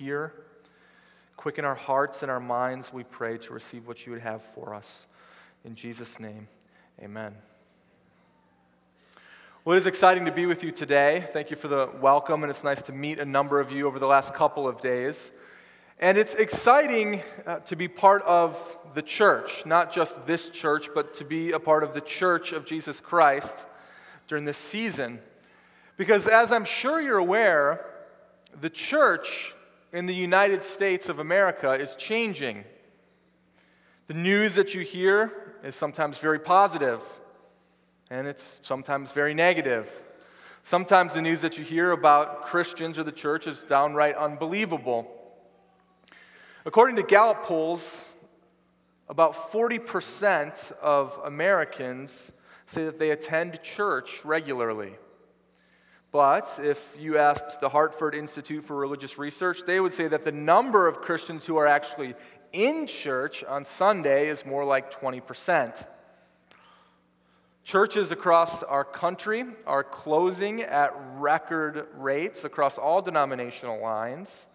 hear. Quicken our hearts and our minds, we pray, to receive what you would have for us. In Jesus' name, amen. Well, it is exciting to be with you today. Thank you for the welcome, and it's nice to meet a number of you over the last couple of days. And it's exciting uh, to be part of the church, not just this church, but to be a part of the church of Jesus Christ during this season. Because as I'm sure you're aware, the church in the United States of America is changing. The news that you hear is sometimes very positive, and it's sometimes very negative. Sometimes the news that you hear about Christians or the church is downright unbelievable. According to Gallup polls, about 40% of Americans say that they attend church regularly. But if you asked the Hartford Institute for Religious Research, they would say that the number of Christians who are actually in church on Sunday is more like 20%. Churches across our country are closing at record rates across all denominational lines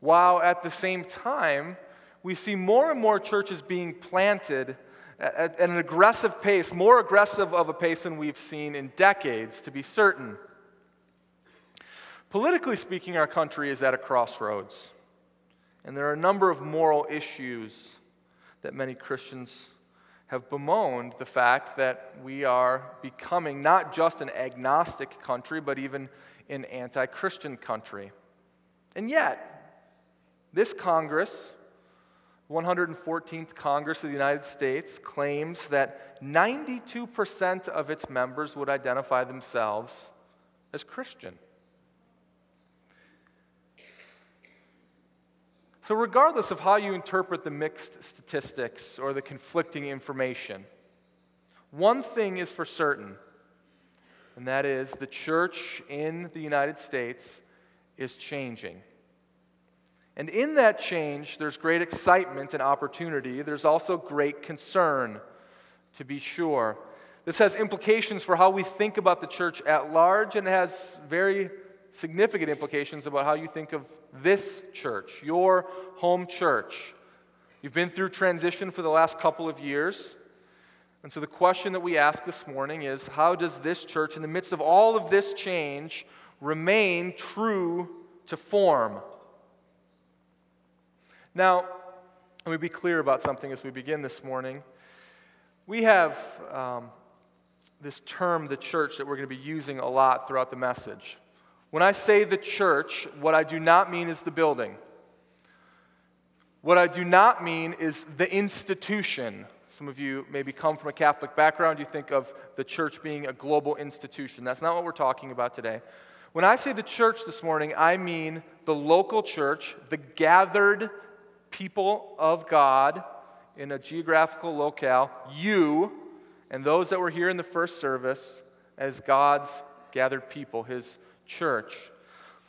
while at the same time, we see more and more churches being planted at, an aggressive pace, more aggressive of a pace than we've seen in decades, to be certain. Politically speaking, our country is at a crossroads. And there are a number of moral issues that many Christians have bemoaned the fact that we are becoming not just an agnostic country, but even an anti Christian country. And yet, this Congress, 114th Congress of the United States, claims that 92% of its members would identify themselves as Christian. So, regardless of how you interpret the mixed statistics or the conflicting information, one thing is for certain, and that is the church in the United States is changing. And in that change, there's great excitement and opportunity. There's also great concern, to be sure. This has implications for how we think about the church at large, and has very significant implications about how you think of this church, your home church. You've been through transition for the last couple of years. And so the question that we ask this morning is how does this church, in the midst of all of this change, remain true to form? Now, let me be clear about something as we begin this morning. We have um, this term, the church, that we're going to be using a lot throughout the message. When I say the church, what I do not mean is the building. What I do not mean is the institution. Some of you maybe come from a Catholic background, you think of the church being a global institution. That's not what we're talking about today. When I say the church this morning, I mean the local church, the gathered people of God in a geographical locale, you and those that were here in the first service as God's gathered people, his church.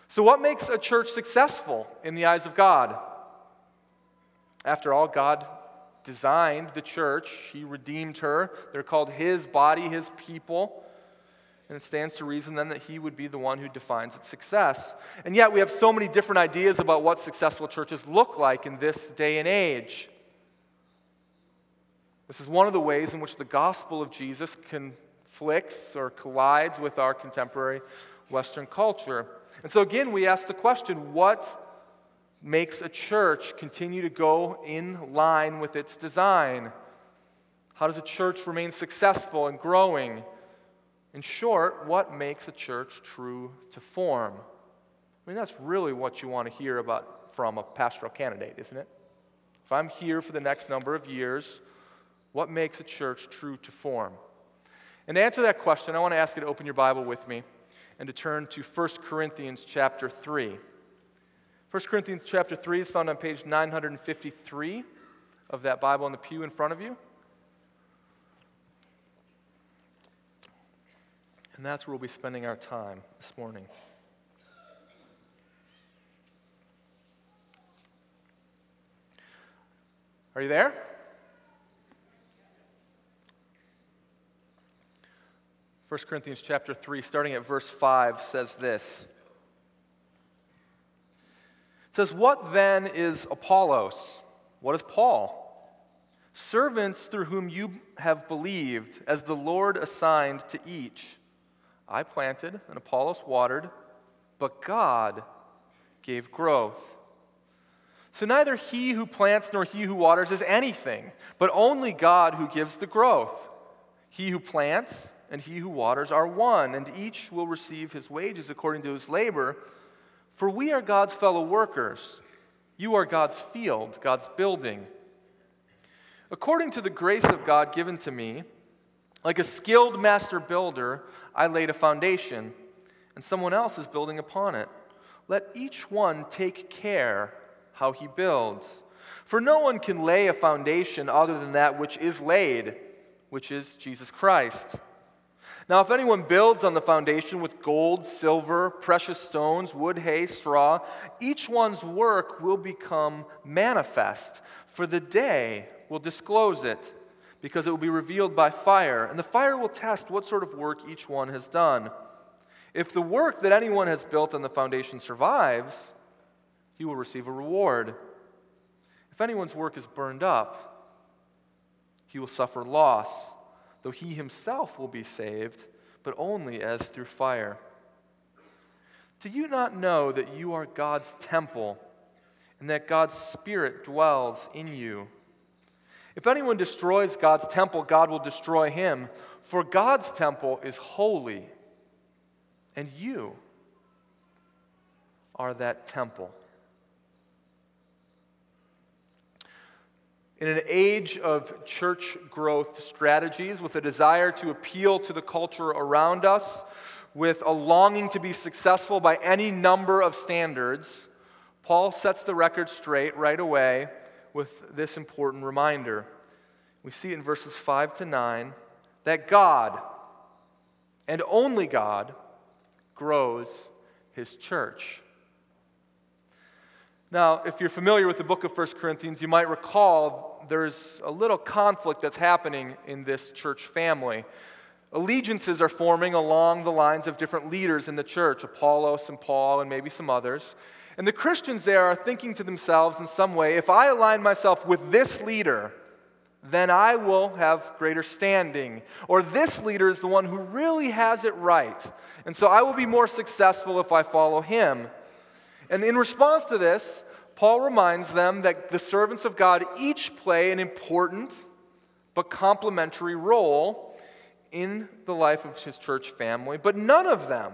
So, what makes a church successful in the eyes of God? After all, God designed the church, He redeemed her. They're called His body, His people. And it stands to reason then that he would be the one who defines its success. And yet we have so many different ideas about what successful churches look like in this day and age. This is one of the ways in which the gospel of Jesus conflicts or collides with our contemporary Western culture. And so again, we ask the question what makes a church continue to go in line with its design? How does a church remain successful and growing? In short, what makes a church true to form? I mean, that's really what you want to hear about from a pastoral candidate, isn't it? If I'm here for the next number of years, what makes a church true to form? And to answer that question, I want to ask you to open your Bible with me and to turn to 1 Corinthians chapter 3. 1 Corinthians chapter 3 is found on page 953 of that Bible in the pew in front of you. And that's where we'll be spending our time this morning. Are you there? First Corinthians chapter 3, starting at verse 5, says this It says, What then is Apollos? What is Paul? Servants through whom you have believed, as the Lord assigned to each. I planted, and Apollos watered, but God gave growth. So neither he who plants nor he who waters is anything, but only God who gives the growth. He who plants and he who waters are one, and each will receive his wages according to his labor. For we are God's fellow workers. You are God's field, God's building. According to the grace of God given to me, like a skilled master builder, I laid a foundation, and someone else is building upon it. Let each one take care how he builds. For no one can lay a foundation other than that which is laid, which is Jesus Christ. Now, if anyone builds on the foundation with gold, silver, precious stones, wood, hay, straw, each one's work will become manifest, for the day will disclose it, because it will be revealed by fire, and the fire will test what sort of work each one has done. If the work that anyone has built on the foundation survives, he will receive a reward. If anyone's work is burned up, he will suffer loss though he himself will be saved, but only as through fire. Do you not know that you are God's temple and that God's Spirit dwells in you? If anyone destroys God's temple, God will destroy him, for God's temple is holy, and you are that temple. In an age of church growth strategies, with a desire to appeal to the culture around us, with a longing to be successful by any number of standards, Paul sets the record straight right away with this important reminder. We see it in verses 5 to 9 that God, and only God, grows his church. Now, if you're familiar with the book of 1 Corinthians, you might recall there's a little conflict that's happening in this church family. Allegiances are forming along the lines of different leaders in the church Apollos and Paul, and maybe some others. And the Christians there are thinking to themselves in some way if I align myself with this leader, then I will have greater standing. Or this leader is the one who really has it right. And so I will be more successful if I follow him. And in response to this, Paul reminds them that the servants of God each play an important but complementary role in the life of his church family, but none of them,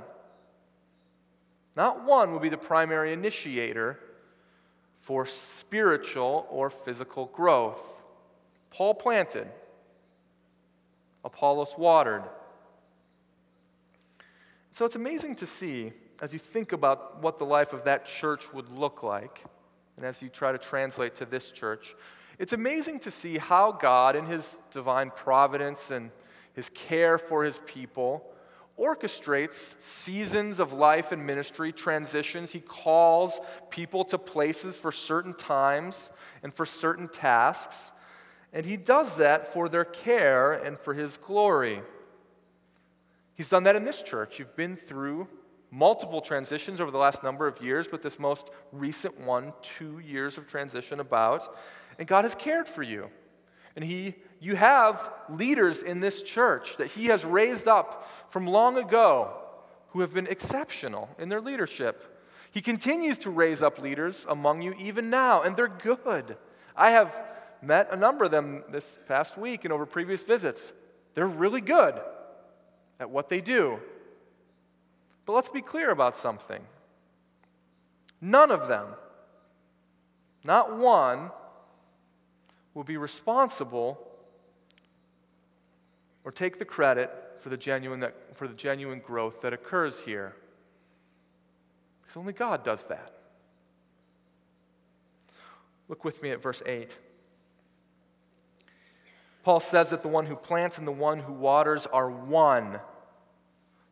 not one, will be the primary initiator for spiritual or physical growth. Paul planted, Apollos watered. So it's amazing to see as you think about what the life of that church would look like, and as you try to translate to this church, it's amazing to see how God, in His divine providence and His care for His people, orchestrates seasons of life and ministry, transitions. He calls people to places for certain times and for certain tasks. And He does that for their care and for His glory. He's done that in this church. You've been through multiple transitions over the last number of years, but this most recent one, two years of transition about. And God has cared for you. And he, you have leaders in this church that He has raised up from long ago who have been exceptional in their leadership. He continues to raise up leaders among you even now, and they're good. I have met a number of them this past week and over previous visits. They're really good at what they do. But let's be clear about something. None of them, not one, will be responsible or take the credit for the genuine, that, for the genuine growth that occurs here. Because only God does that. Look with me at verse 8. Paul says that the one who plants and the one who waters are one.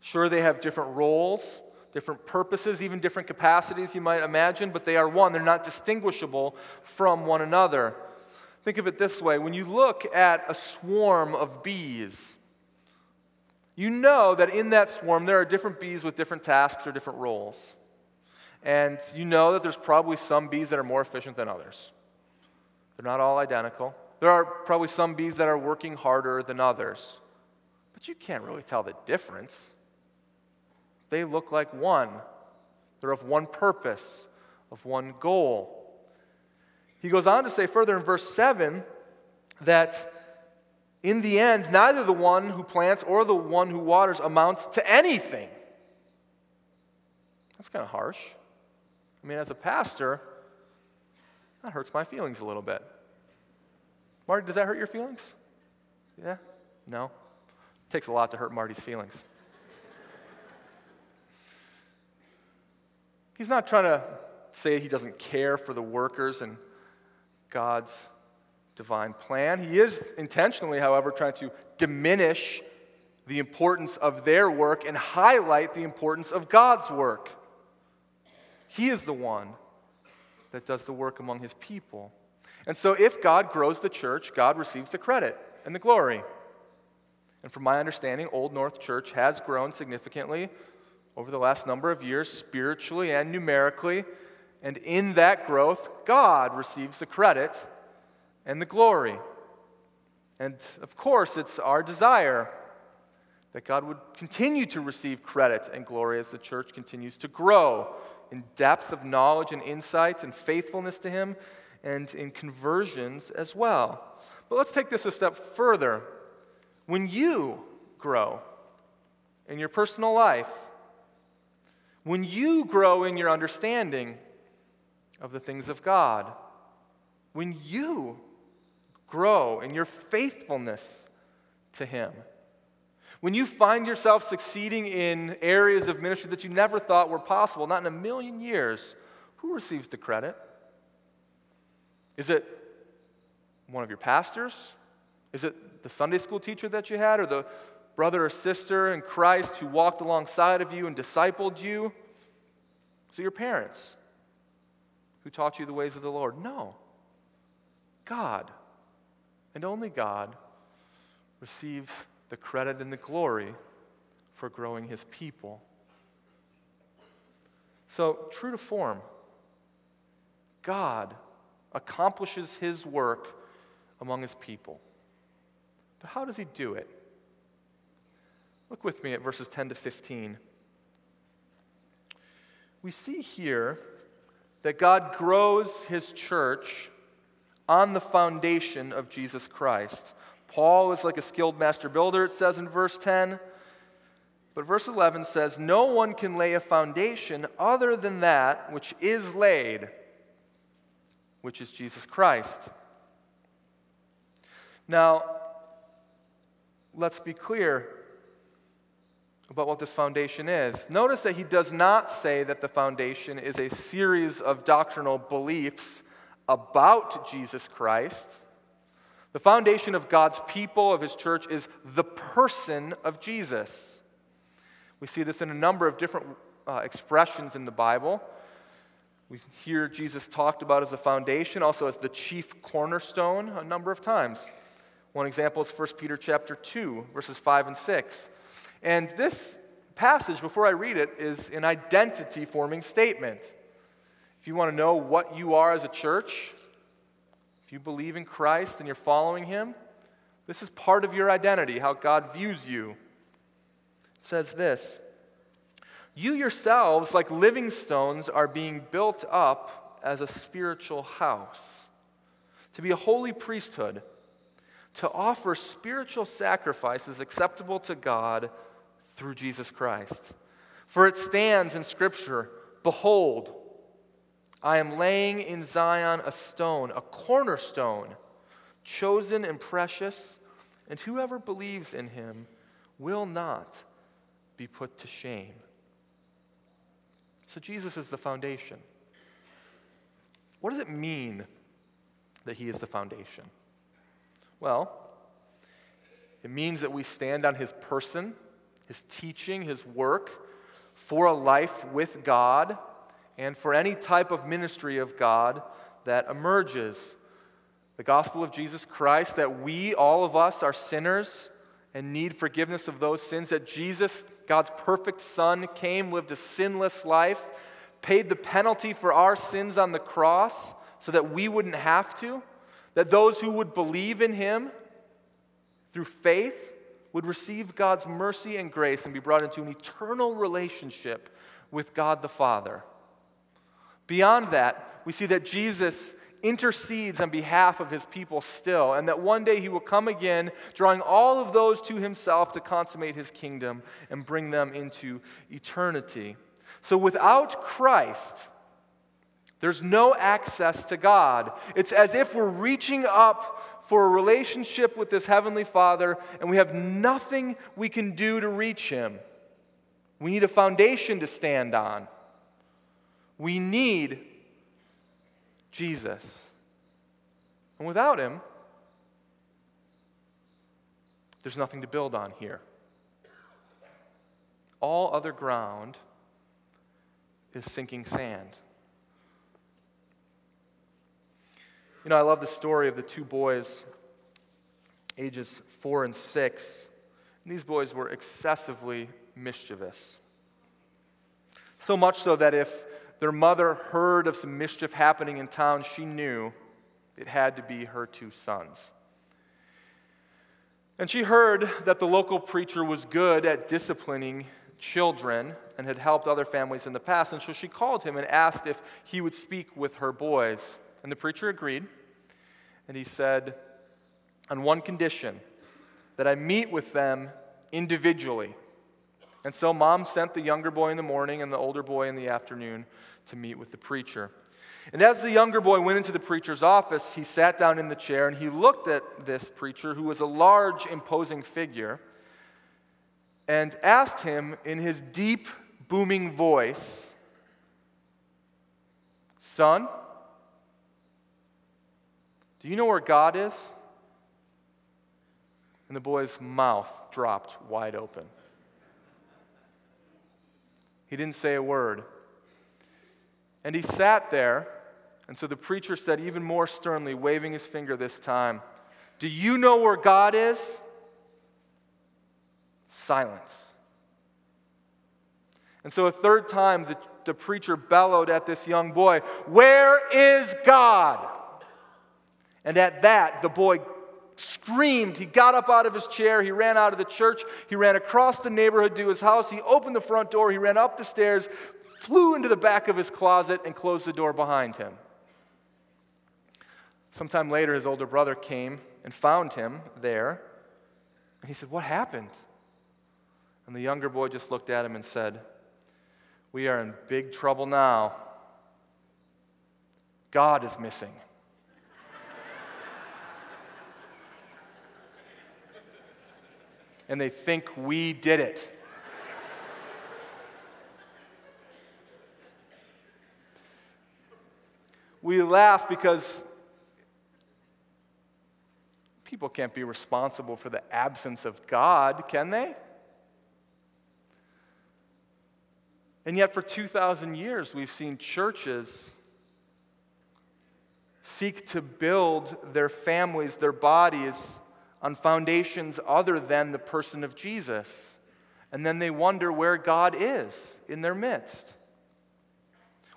Sure, they have different roles, different purposes, even different capacities, you might imagine, but they are one. They're not distinguishable from one another. Think of it this way when you look at a swarm of bees, you know that in that swarm there are different bees with different tasks or different roles. And you know that there's probably some bees that are more efficient than others. They're not all identical. There are probably some bees that are working harder than others. But you can't really tell the difference. They look like one, they're of one purpose, of one goal. He goes on to say further in verse 7 that in the end, neither the one who plants or the one who waters amounts to anything. That's kind of harsh. I mean, as a pastor, that hurts my feelings a little bit. Marty, does that hurt your feelings? Yeah? No? It takes a lot to hurt Marty's feelings. He's not trying to say he doesn't care for the workers and God's divine plan. He is intentionally, however, trying to diminish the importance of their work and highlight the importance of God's work. He is the one that does the work among his people. And so, if God grows the church, God receives the credit and the glory. And from my understanding, Old North Church has grown significantly over the last number of years, spiritually and numerically. And in that growth, God receives the credit and the glory. And of course, it's our desire that God would continue to receive credit and glory as the church continues to grow in depth of knowledge and insight and faithfulness to Him and in conversions as well. But let's take this a step further. When you grow in your personal life, when you grow in your understanding of the things of God, when you grow in your faithfulness to Him, when you find yourself succeeding in areas of ministry that you never thought were possible, not in a million years, who receives the credit? Is it one of your pastors? Is it the Sunday school teacher that you had, or the brother or sister in Christ who walked alongside of you and discipled you? So, your parents who taught you the ways of the Lord? No. God, and only God, receives the credit and the glory for growing his people. So, true to form, God accomplishes his work among his people. But how does he do it? Look with me at verses 10 to 15. We see here that God grows his church on the foundation of Jesus Christ. Paul is like a skilled master builder, it says in verse 10. But verse 11 says, No one can lay a foundation other than that which is laid, which is Jesus Christ. Now, let's be clear about what this foundation is. Notice that he does not say that the foundation is a series of doctrinal beliefs about Jesus Christ. The foundation of God's people, of his church, is the person of Jesus. We see this in a number of different uh, expressions in the Bible. We hear Jesus talked about as a foundation, also as the chief cornerstone a number of times. One example is 1 Peter chapter 2, verses 5 and 6. And this passage, before I read it, is an identity forming statement. If you want to know what you are as a church, if you believe in Christ and you're following Him, this is part of your identity, how God views you. It says this You yourselves, like living stones, are being built up as a spiritual house, to be a holy priesthood, to offer spiritual sacrifices acceptable to God through Jesus Christ. For it stands in Scripture Behold, I am laying in Zion a stone, a cornerstone, chosen and precious, and whoever believes in him will not be put to shame. So, Jesus is the foundation. What does it mean that he is the foundation? Well, it means that we stand on his person, his teaching, his work for a life with God and for any type of ministry of God that emerges. The gospel of Jesus Christ, that we, all of us, are sinners and need forgiveness of those sins, that Jesus, God's perfect Son, came, lived a sinless life, paid the penalty for our sins on the cross so that we wouldn't have to, that those who would believe in him through faith would receive God's mercy and grace and be brought into an eternal relationship with God the Father. Beyond that, we see that Jesus intercedes on behalf of his people still, and that one day he will come again, drawing all of those to himself to consummate his kingdom and bring them into eternity. So without Christ, there's no access to God. It's as if we're reaching up for a relationship with this Heavenly Father and we have nothing we can do to reach Him. We need a foundation to stand on. We need Jesus. And without Him, there's nothing to build on here. All other ground is sinking sand. You know, I love the story of the two boys, ages four and six. And these boys were excessively mischievous. So much so that if their mother heard of some mischief happening in town, she knew it had to be her two sons. And she heard that the local preacher was good at disciplining children and had helped other families in the past. And so she called him and asked if he would speak with her boys. And the preacher agreed. And he said, On one condition, that I meet with them individually. And so mom sent the younger boy in the morning and the older boy in the afternoon to meet with the preacher. And as the younger boy went into the preacher's office, he sat down in the chair and he looked at this preacher, who was a large, imposing figure and asked him in his deep, booming voice, Son, do you know where God is? And the boy's mouth dropped wide open. He didn't say a word. And he sat there, and so the preacher said, even more sternly, waving his finger this time, Do you know where God is? Silence. And so a third time, the, the preacher bellowed at this young boy, Where is God? And at that, the boy screamed. He got up out of his chair. He ran out of the church. He ran across the neighborhood to his house. He opened the front door. He ran up the stairs, flew into the back of his closet, and closed the door behind him. Sometime later, his older brother came and found him there. And he said, What happened? And the younger boy just looked at him and said, We are in big trouble now. God is missing. And they think we did it. we laugh because people can't be responsible for the absence of God, can they? And yet, for 2,000 years, we've seen churches seek to build their families, their bodies, on foundations other than the person of Jesus. And then they wonder where God is in their midst.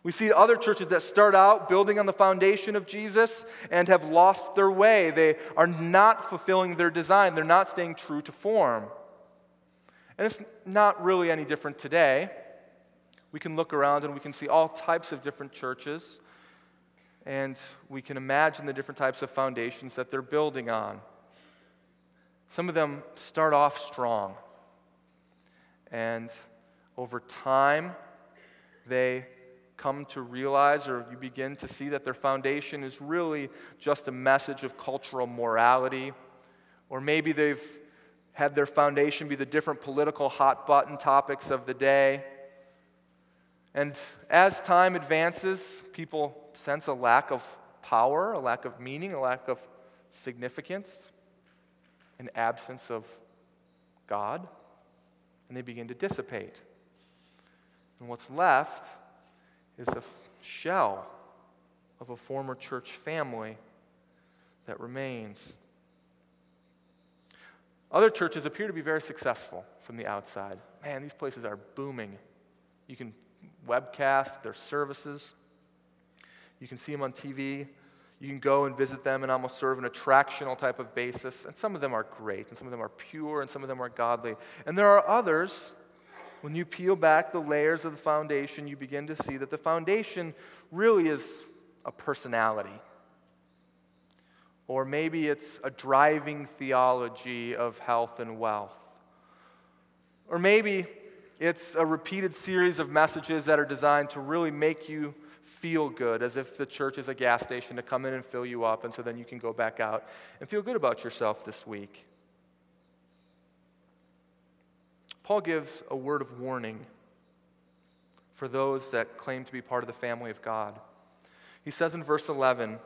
We see other churches that start out building on the foundation of Jesus and have lost their way. They are not fulfilling their design, they're not staying true to form. And it's not really any different today. We can look around and we can see all types of different churches, and we can imagine the different types of foundations that they're building on. Some of them start off strong, and over time, they come to realize or you begin to see that their foundation is really just a message of cultural morality, or maybe they've had their foundation be the different political hot button topics of the day. And as time advances, people sense a lack of power, a lack of meaning, a lack of significance an absence of God, and they begin to dissipate. And what's left is a shell of a former church family that remains. Other churches appear to be very successful from the outside. Man, these places are booming. You can webcast their services. You can see them on TV. You can go and visit them and almost serve an attractional type of basis. And some of them are great, and some of them are pure, and some of them are godly. And there are others, when you peel back the layers of the foundation, you begin to see that the foundation really is a personality. Or maybe it's a driving theology of health and wealth. Or maybe it's a repeated series of messages that are designed to really make you feel good, as if the church is a gas station to come in and fill you up, and so then you can go back out and feel good about yourself this week. Paul gives a word of warning for those that claim to be part of the family of God. He says in verse 11,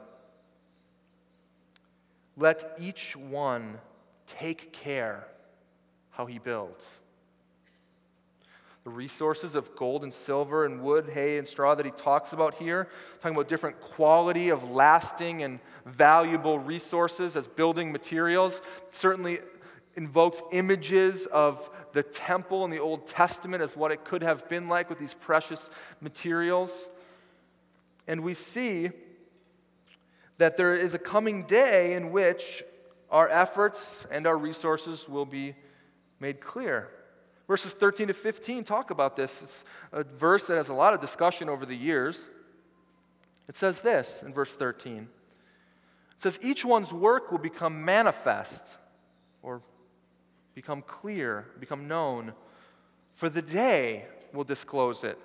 Let each one take care how he builds the resources of gold and silver and wood, hay, and straw that he talks about here, talking about different quality of lasting and valuable resources as building materials, certainly invokes images of the temple in the Old Testament as what it could have been like with these precious materials. And we see that there is a coming day in which our efforts and our resources will be made clear. Verses 13 to 15 talk about this. It's a verse that has a lot of discussion over the years. It says this in verse 13 It says, Each one's work will become manifest or become clear, become known, for the day will disclose it,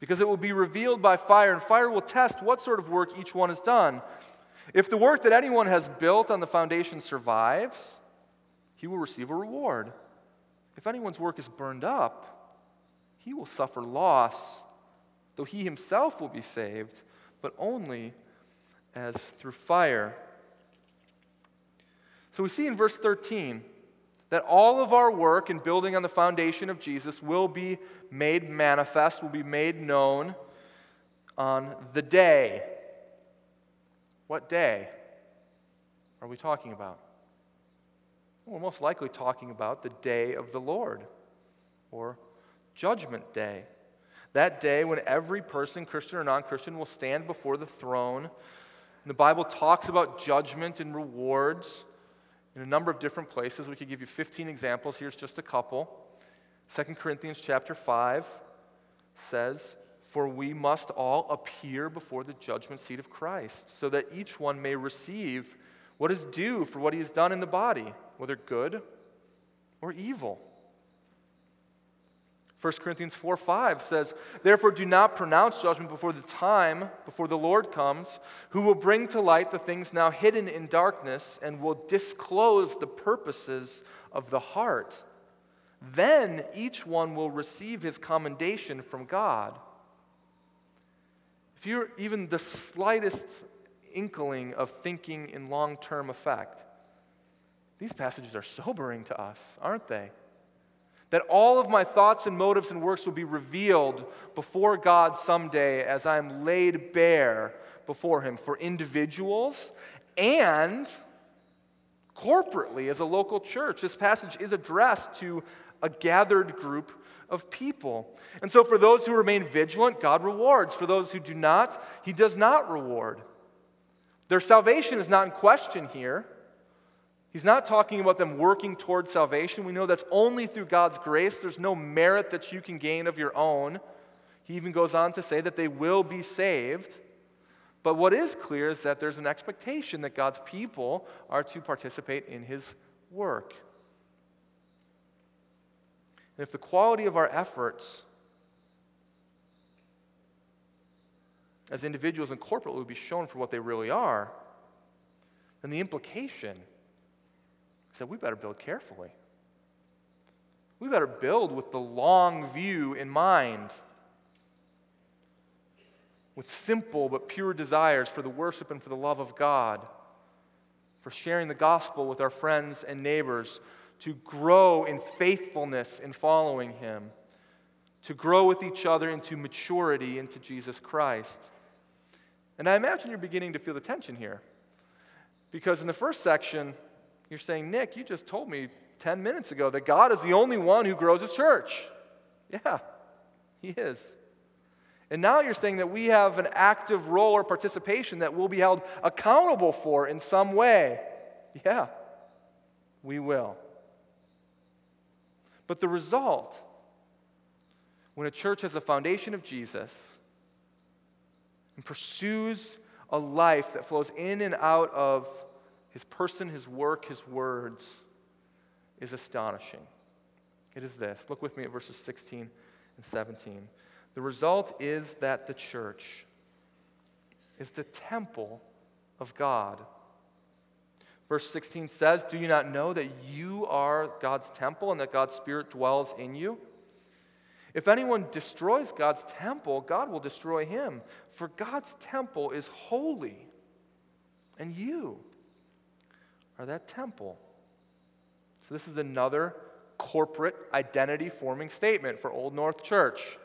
because it will be revealed by fire, and fire will test what sort of work each one has done. If the work that anyone has built on the foundation survives, he will receive a reward. If anyone's work is burned up, he will suffer loss, though he himself will be saved, but only as through fire. So we see in verse 13 that all of our work in building on the foundation of Jesus will be made manifest, will be made known on the day. What day are we talking about? We're most likely talking about the day of the Lord or Judgment Day. That day when every person, Christian or non Christian, will stand before the throne. And the Bible talks about judgment and rewards in a number of different places. We could give you 15 examples. Here's just a couple. 2 Corinthians chapter 5 says, For we must all appear before the judgment seat of Christ, so that each one may receive what is due for what he has done in the body whether good or evil. 1 Corinthians 4 5 says, Therefore, do not pronounce judgment before the time, before the Lord comes, who will bring to light the things now hidden in darkness and will disclose the purposes of the heart. Then each one will receive his commendation from God. If you're even the slightest inkling of thinking in long term effect, these passages are sobering to us, aren't they? That all of my thoughts and motives and works will be revealed before God someday as I am laid bare before Him for individuals and corporately as a local church. This passage is addressed to a gathered group of people. And so, for those who remain vigilant, God rewards. For those who do not, He does not reward. Their salvation is not in question here. He's not talking about them working towards salvation. We know that's only through God's grace. There's no merit that you can gain of your own. He even goes on to say that they will be saved. But what is clear is that there's an expectation that God's people are to participate in his work. And if the quality of our efforts as individuals and corporately will be shown for what they really are, then the implication said, we better build carefully. We better build with the long view in mind, with simple but pure desires for the worship and for the love of God, for sharing the gospel with our friends and neighbors, to grow in faithfulness in following Him, to grow with each other into maturity into Jesus Christ. And I imagine you're beginning to feel the tension here. Because in the first section, you're saying, Nick, you just told me 10 minutes ago that God is the only one who grows his church. Yeah, he is. And now you're saying that we have an active role or participation that we'll be held accountable for in some way. Yeah, we will. But the result, when a church has a foundation of Jesus and pursues a life that flows in and out of his person, his work, his words, is astonishing. It is this. Look with me at verses 16 and 17. The result is that the church is the temple of God. Verse 16 says, Do you not know that you are God's temple and that God's Spirit dwells in you? If anyone destroys God's temple, God will destroy him. For God's temple is holy, and you are that temple. So, this is another corporate identity forming statement for Old North Church.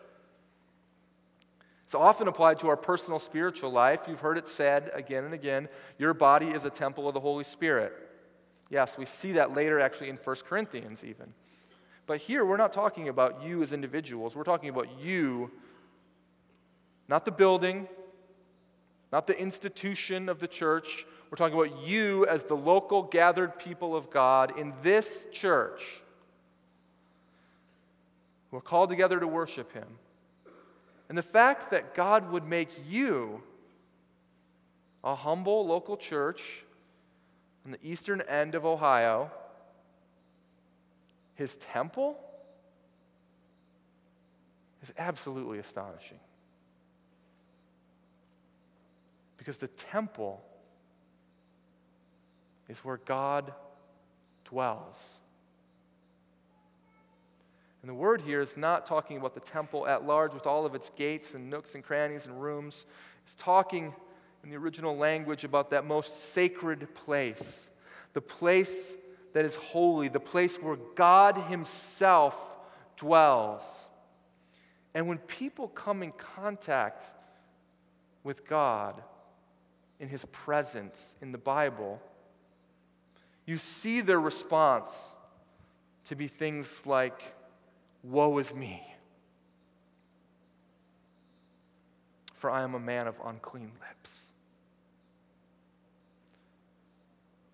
It's often applied to our personal spiritual life. You've heard it said again and again your body is a temple of the Holy Spirit. Yes, we see that later actually in 1 Corinthians, even. But here, we're not talking about you as individuals. We're talking about you, not the building, not the institution of the church. We're talking about you as the local gathered people of God in this church who are called together to worship Him. And the fact that God would make you a humble local church on the eastern end of Ohio, his temple, is absolutely astonishing. Because the temple is where God dwells. And the word here is not talking about the temple at large with all of its gates and nooks and crannies and rooms. It's talking in the original language about that most sacred place, the place that is holy, the place where God Himself dwells. And when people come in contact with God in His presence in the Bible, you see their response to be things like, Woe is me, for I am a man of unclean lips.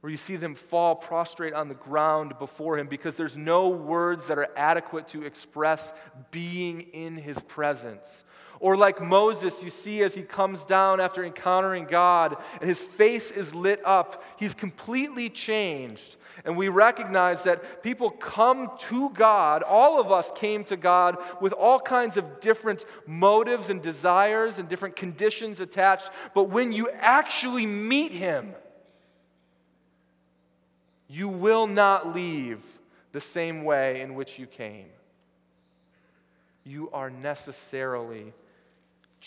Where you see them fall prostrate on the ground before him because there's no words that are adequate to express being in his presence. Or like Moses, you see as he comes down after encountering God and his face is lit up, he's completely changed. And we recognize that people come to God, all of us came to God with all kinds of different motives and desires and different conditions attached. But when you actually meet Him, you will not leave the same way in which you came. You are necessarily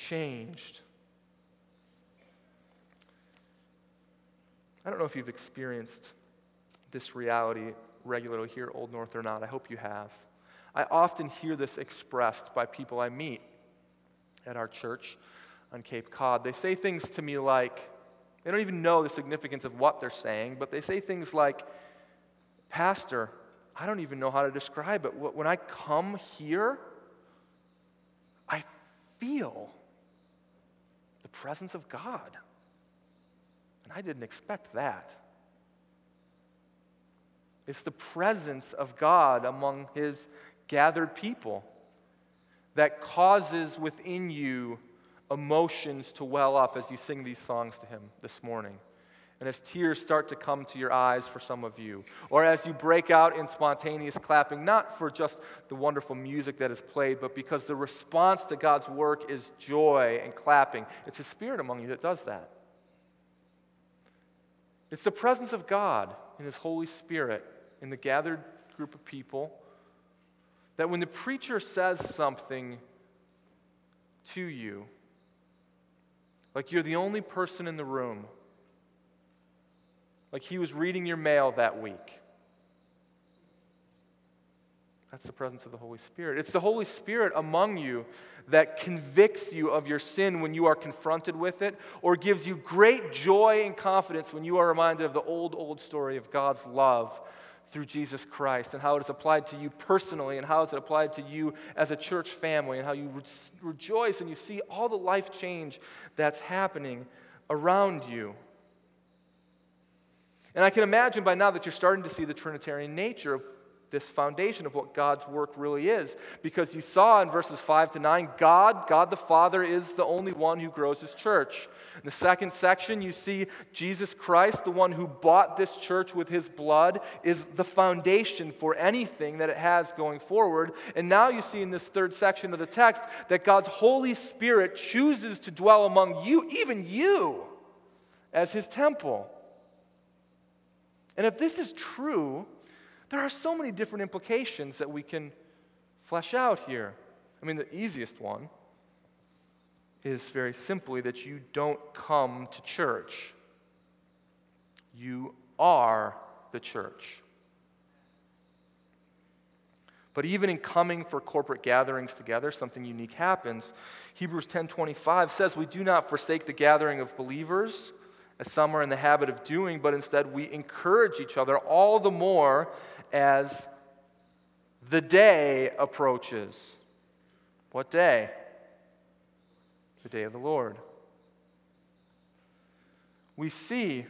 changed. I don't know if you've experienced this reality regularly here at Old North or not. I hope you have. I often hear this expressed by people I meet at our church on Cape Cod. They say things to me like, they don't even know the significance of what they're saying, but they say things like, Pastor, I don't even know how to describe it. When I come here, I feel the presence of God. And I didn't expect that. It's the presence of God among his gathered people that causes within you emotions to well up as you sing these songs to him this morning. And as tears start to come to your eyes for some of you, or as you break out in spontaneous clapping, not for just the wonderful music that is played, but because the response to God's work is joy and clapping. It's His Spirit among you that does that. It's the presence of God in His Holy Spirit in the gathered group of people that when the preacher says something to you, like you're the only person in the room, like he was reading your mail that week. That's the presence of the Holy Spirit. It's the Holy Spirit among you that convicts you of your sin when you are confronted with it, or gives you great joy and confidence when you are reminded of the old, old story of God's love through Jesus Christ and how it is applied to you personally and how is it applied to you as a church family and how you re- rejoice and you see all the life change that's happening around you. And I can imagine by now that you're starting to see the Trinitarian nature of this foundation of what God's work really is. Because you saw in verses 5 to 9, God, God the Father, is the only one who grows his church. In the second section, you see Jesus Christ, the one who bought this church with his blood, is the foundation for anything that it has going forward. And now you see in this third section of the text that God's Holy Spirit chooses to dwell among you, even you, as his temple. And if this is true, there are so many different implications that we can flesh out here. I mean, the easiest one is very simply that you don't come to church, you are the church. But even in coming for corporate gatherings together, something unique happens. Hebrews 10:25 says, "We do not forsake the gathering of believers, as some are in the habit of doing, but instead we encourage each other all the more as the day approaches. What day? The day of the Lord. We see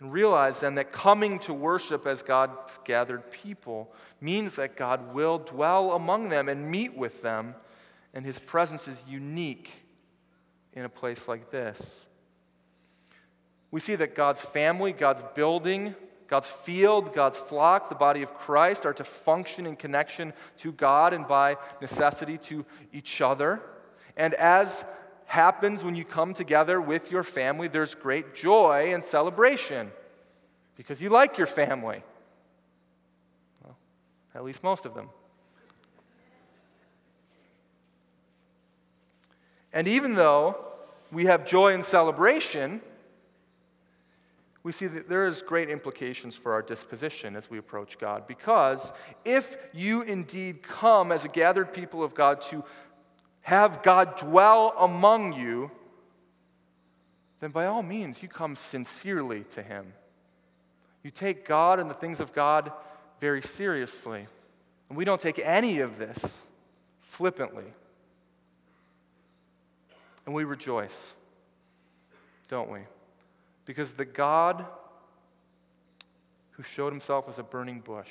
and realize then that coming to worship as God's gathered people means that God will dwell among them and meet with them, and his presence is unique in a place like this. We see that God's family, God's building, God's field, God's flock, the body of Christ, are to function in connection to God and by necessity to each other. And as happens when you come together with your family, there's great joy and celebration because you like your family. Well, at least most of them. And even though we have joy and celebration, we see that there is great implications for our disposition as we approach God. Because if you indeed come as a gathered people of God to have God dwell among you, then by all means you come sincerely to Him. You take God and the things of God very seriously. And we don't take any of this flippantly. And we rejoice, don't we? Because the God who showed himself as a burning bush,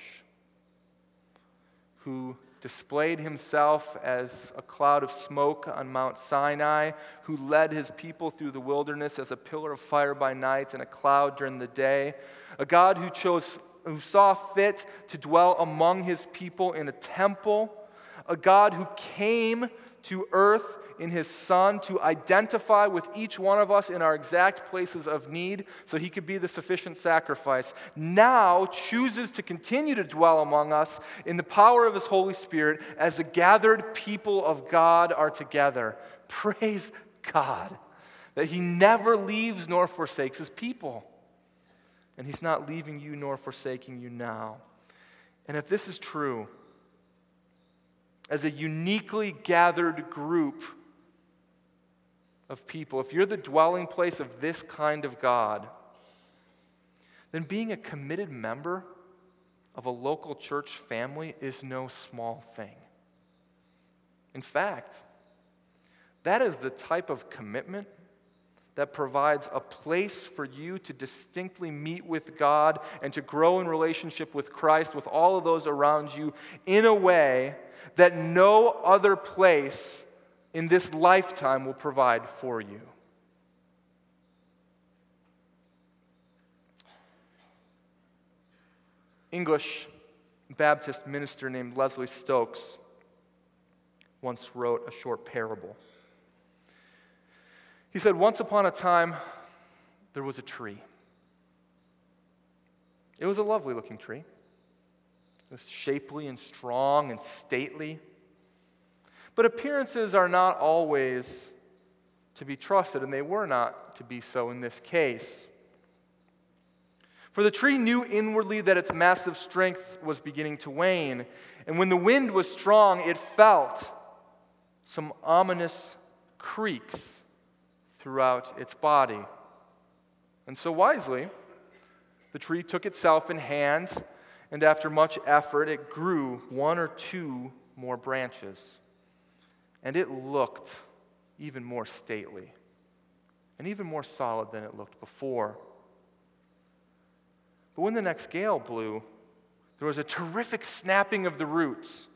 who displayed himself as a cloud of smoke on Mount Sinai, who led his people through the wilderness as a pillar of fire by night and a cloud during the day, a God who chose who saw fit to dwell among his people in a temple, a God who came to earth in his Son to identify with each one of us in our exact places of need so he could be the sufficient sacrifice, now chooses to continue to dwell among us in the power of his Holy Spirit as the gathered people of God are together. Praise God that he never leaves nor forsakes his people. And he's not leaving you nor forsaking you now. And if this is true, as a uniquely gathered group of people, if you're the dwelling place of this kind of God, then being a committed member of a local church family is no small thing. In fact, that is the type of commitment that provides a place for you to distinctly meet with God and to grow in relationship with Christ, with all of those around you, in a way that no other place in this lifetime will provide for you. English Baptist minister named Leslie Stokes once wrote a short parable. He said, Once upon a time, there was a tree. It was a lovely looking tree. It was shapely and strong and stately. But appearances are not always to be trusted, and they were not to be so in this case. For the tree knew inwardly that its massive strength was beginning to wane, and when the wind was strong, it felt some ominous creaks throughout its body. And so wisely, the tree took itself in hand and after much effort, it grew one or two more branches. And it looked even more stately and even more solid than it looked before. But when the next gale blew, there was a terrific snapping of the roots.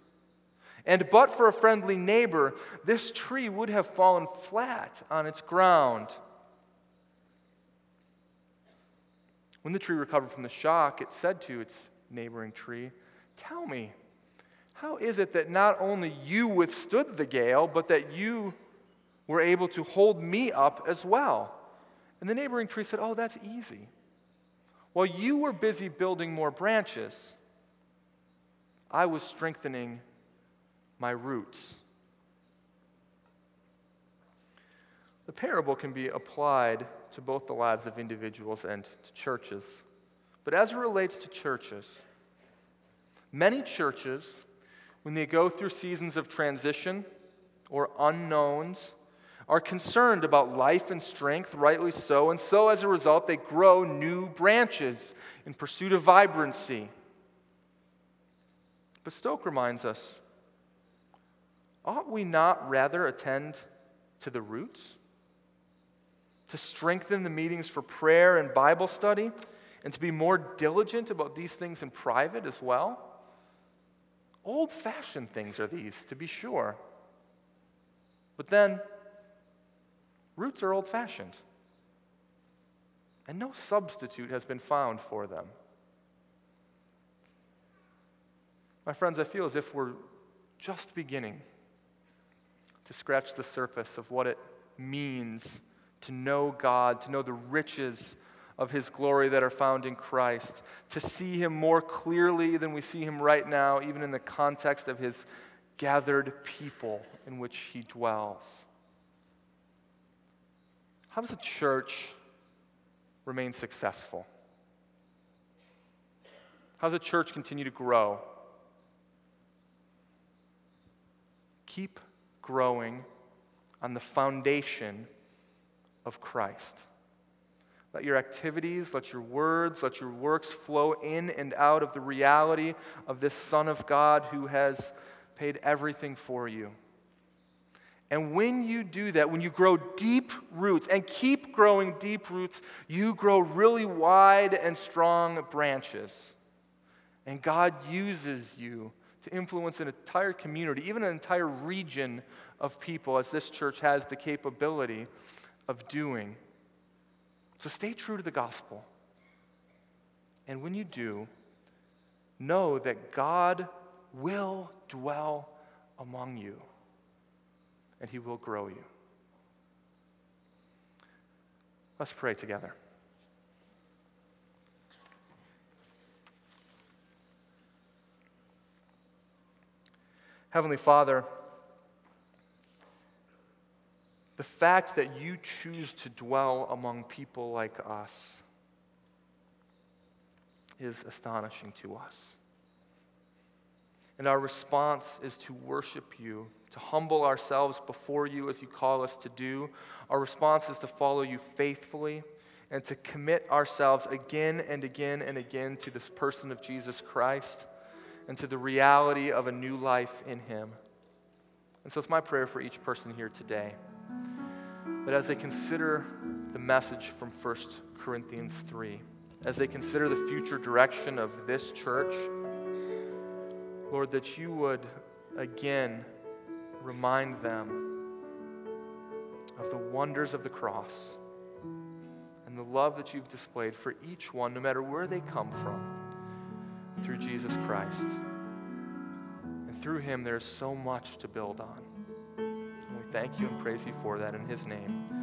And but for a friendly neighbor, this tree would have fallen flat on its ground. When the tree recovered from the shock, it said to its neighboring tree, Tell me, how is it that not only you withstood the gale, but that you were able to hold me up as well? And the neighboring tree said, Oh, that's easy. While you were busy building more branches, I was strengthening my roots. The parable can be applied to both the lives of individuals and to churches. But as it relates to churches, many churches, when they go through seasons of transition or unknowns, are concerned about life and strength, rightly so, and so as a result, they grow new branches in pursuit of vibrancy. But Stoke reminds us ought we not rather attend to the roots? To strengthen the meetings for prayer and Bible study? and to be more diligent about these things in private as well. Old fashioned things are these, to be sure. But then, roots are old fashioned, and no substitute has been found for them. My friends, I feel as if we're just beginning to scratch the surface of what it means to know God, to know the riches of his glory that are found in Christ, to see him more clearly than we see him right now, even in the context of his gathered people in which he dwells. How does a church remain successful? How does a church continue to grow? Keep growing on the foundation of Christ. Let your activities, let your words, let your works flow in and out of the reality of this Son of God who has paid everything for you. And when you do that, when you grow deep roots and keep growing deep roots, you grow really wide and strong branches. And God uses you to influence an entire community, even an entire region of people, as this church has the capability of doing. So stay true to the gospel. And when you do, know that God will dwell among you and he will grow you. Let's pray together. Heavenly Father, the fact that you choose to dwell among people like us is astonishing to us. And our response is to worship you, to humble ourselves before you as you call us to do. Our response is to follow you faithfully and to commit ourselves again and again and again to this person of Jesus Christ and to the reality of a new life in him. And so it's my prayer for each person here today that as they consider the message from 1 Corinthians 3, as they consider the future direction of this church, Lord, that you would again remind them of the wonders of the cross and the love that you've displayed for each one, no matter where they come from, through Jesus Christ. And through him, there's so much to build on thank you and praise you for that in his name.